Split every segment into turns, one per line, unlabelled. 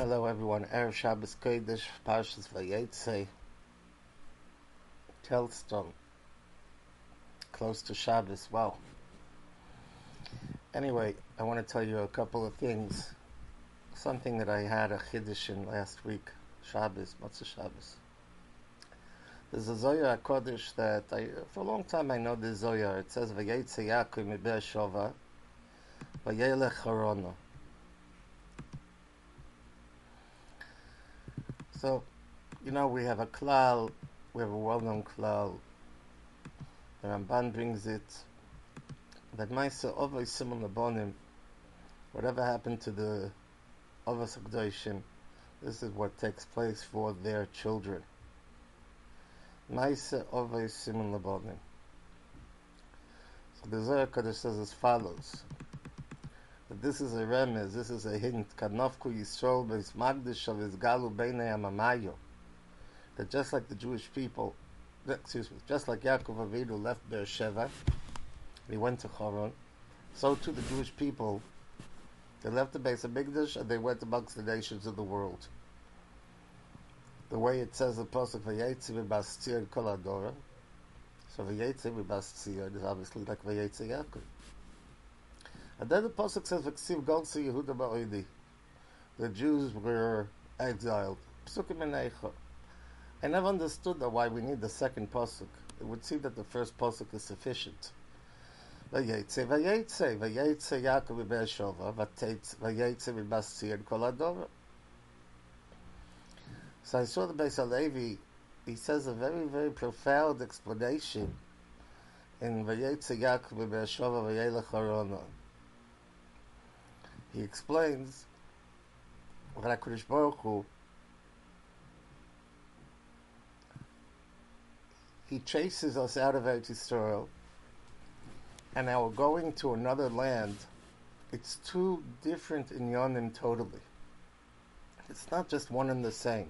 Hello everyone, Erev Shabbos Kodesh, Parshas Vayetze, Telzstone, close to Shabbos, wow. Anyway, I want to tell you a couple of things. Something that I had a Chiddush in last week, Shabbos, Motzei Shabbos. There's a Zohar Kodesh that I, for a long time I know the Zohar. It says, Vayetze Yaakov mi Be'eshova, Vayelech Harona. So, you know, we have a klal, we have a well-known klal. The Ramban brings it that Maisa Ovay Simon Labonim, whatever happened to the Ovas Akdoshim, this is what takes place for their children. Maisa Ovay Simon Labonim. So the Zohar Kodesh says as follows that this is a remez, this is a hint, Kanofku Yisrael Beis Magdish of his Galu Beinei Amamayo, that just like the Jewish people, excuse me, just like Yaakov Avinu left Beersheba, he went to Choron, so too the Jewish people, they left the base of Migdash and they went amongst the nations of the world. The way it says the Pasuk Vayetzi V'Bastir Kol Adora, so Vayetzi V'Bastir is obviously like Vayetzi Yaakov. And then the pasuk says, "V'ksiv Golsi Yehuda Ba'oidi." The Jews were exiled. I never understood why we need the second pasuk. It would seem that the first pasuk is sufficient. So I saw the Beis Halevi. He says a very, very profound explanation in Yaakov v'Beershova v'Yelech Harona he explains that HaKadosh Baruch Hu, he chases us out of Eretz Yisrael, and now we're going to another land. It's two different inyanim totally. It's not just one and the same.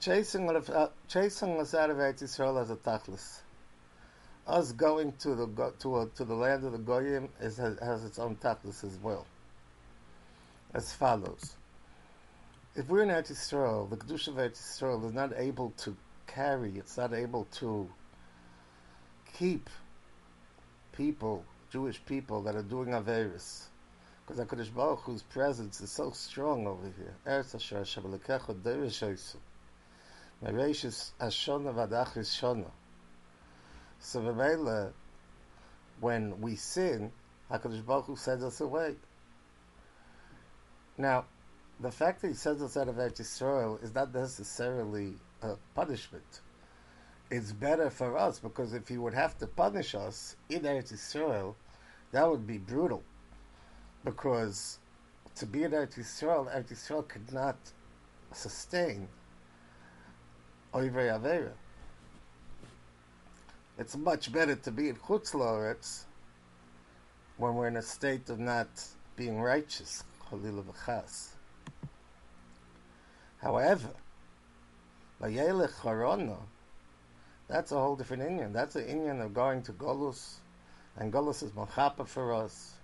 Chasing, uh, chasing us out of Eretz Yisrael as a tachlis. Us going to the to to the land of the goyim is, has, has its own tachlis as well as follows. If we're in Eretz Yisrael, the Kedusha of Eretz Yisrael is not able to carry, it's not able to keep people, Jewish people that are doing Averis. Because HaKadosh Baruch Hu's presence is so strong over here. Eretz Asher Hashem Lekecho Oisu. Mereishis Ashona Vadachis Shona. So when we sin, HaKadosh Baruch Hu sends us away. Now, the fact that he sends us out of Eretz Yisrael is not necessarily a punishment. It's better for us because if he would have to punish us in Eretz Yisrael, that would be brutal. Because to be in Eretz Yisrael, Eretz Yisrael could not sustain Oivei. It's much better to be in Chutz when we're in a state of not being righteous, However, Vayelech Harona, that's a whole different inyan. That's an inyan of going to Golus, and Golus is Machapa for us.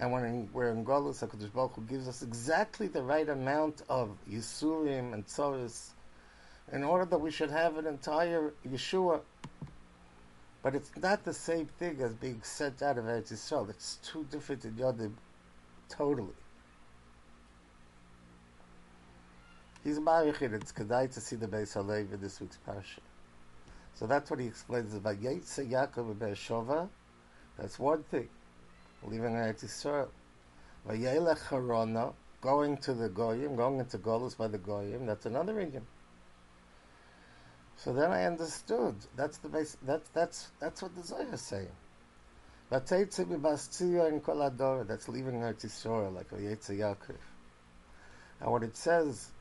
And when we're in Golus, HaKadosh Baruch Hu gives us exactly the right amount of Yisurim and Tzoris in order that we should have an entire Yeshua. But it's not the same thing as being sent out of Eretz Yisrael. It's two different in Yodim, totally. He's a Marichin. It's Kedai to see the Beis Halev in this week's parsha. So that's what he explains. Vayetze Yaakov. That's one thing. Leaving Eretz Yisrael. Vayelech Harona. Going to the Goyim, going into Golus by the Goyim. That's another inyan. So then I understood. That's the base. That's that's that's what the Zohar is saying. That's leaving Eretz Yisrael like Vayetze Yaakov. And what it says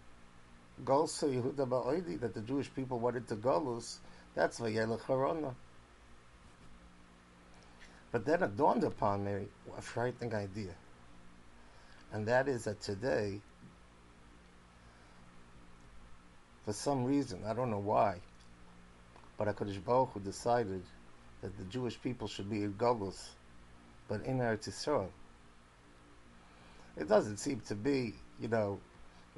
Golsa Yehuda Ba'oidi, that the Jewish people wanted to Golus, that's Vayelech Harona. But then it dawned upon me a frightening idea. And that is that today, for some reason, I don't know why, but HaKadosh Baruch Hu decided that the Jewish people should be in Golus, but in Eretz Yisrael. It doesn't seem to be, you know,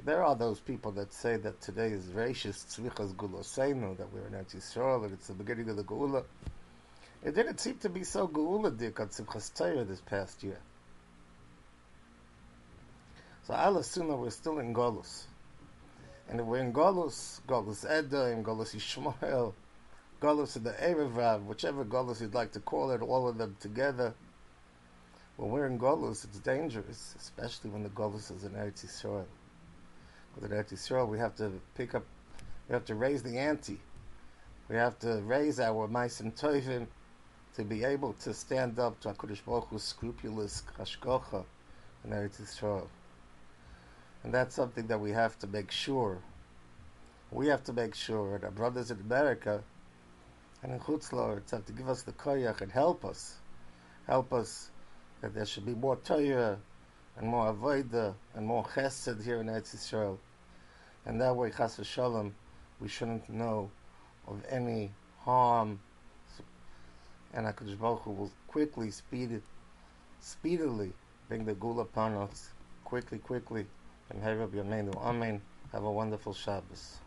There are those people that say that today is racist tzvichas guloseinu, that we're in Yisrael, that it's the beginning of the Geula. It didn't seem to be so Geula dik on Simchas this past year. So Allah Sunnah, we're still in Golus. And if we're in Golus, Golus and Golus Yishmael, Golus of the Erev whichever Golus you'd like to call it, all of them together. When we're in Golus, it's dangerous, especially when the Golus is in Eretz Yisrael. With Eretz Yisrael, we have to pick up, we have to raise the ante. We have to raise our Maisim Tovim to be able to stand up to HaKadosh Baruch Hu's scrupulous Hashgacha in Eretz Yisrael. And that's something that we have to make sure. We have to make sure that our brothers in America and in Chutzlords have to give us the koyach and help us. Help us that there should be more Torah and more Avodah and more Chesed here in Eretz Yisrael. And that way, Chas Shalom, we shouldn't know of any harm. And HaKadosh Baruch Hu will quickly, speed speedily bring the Geula upon us. Quickly, quickly. And. Have a wonderful Shabbos.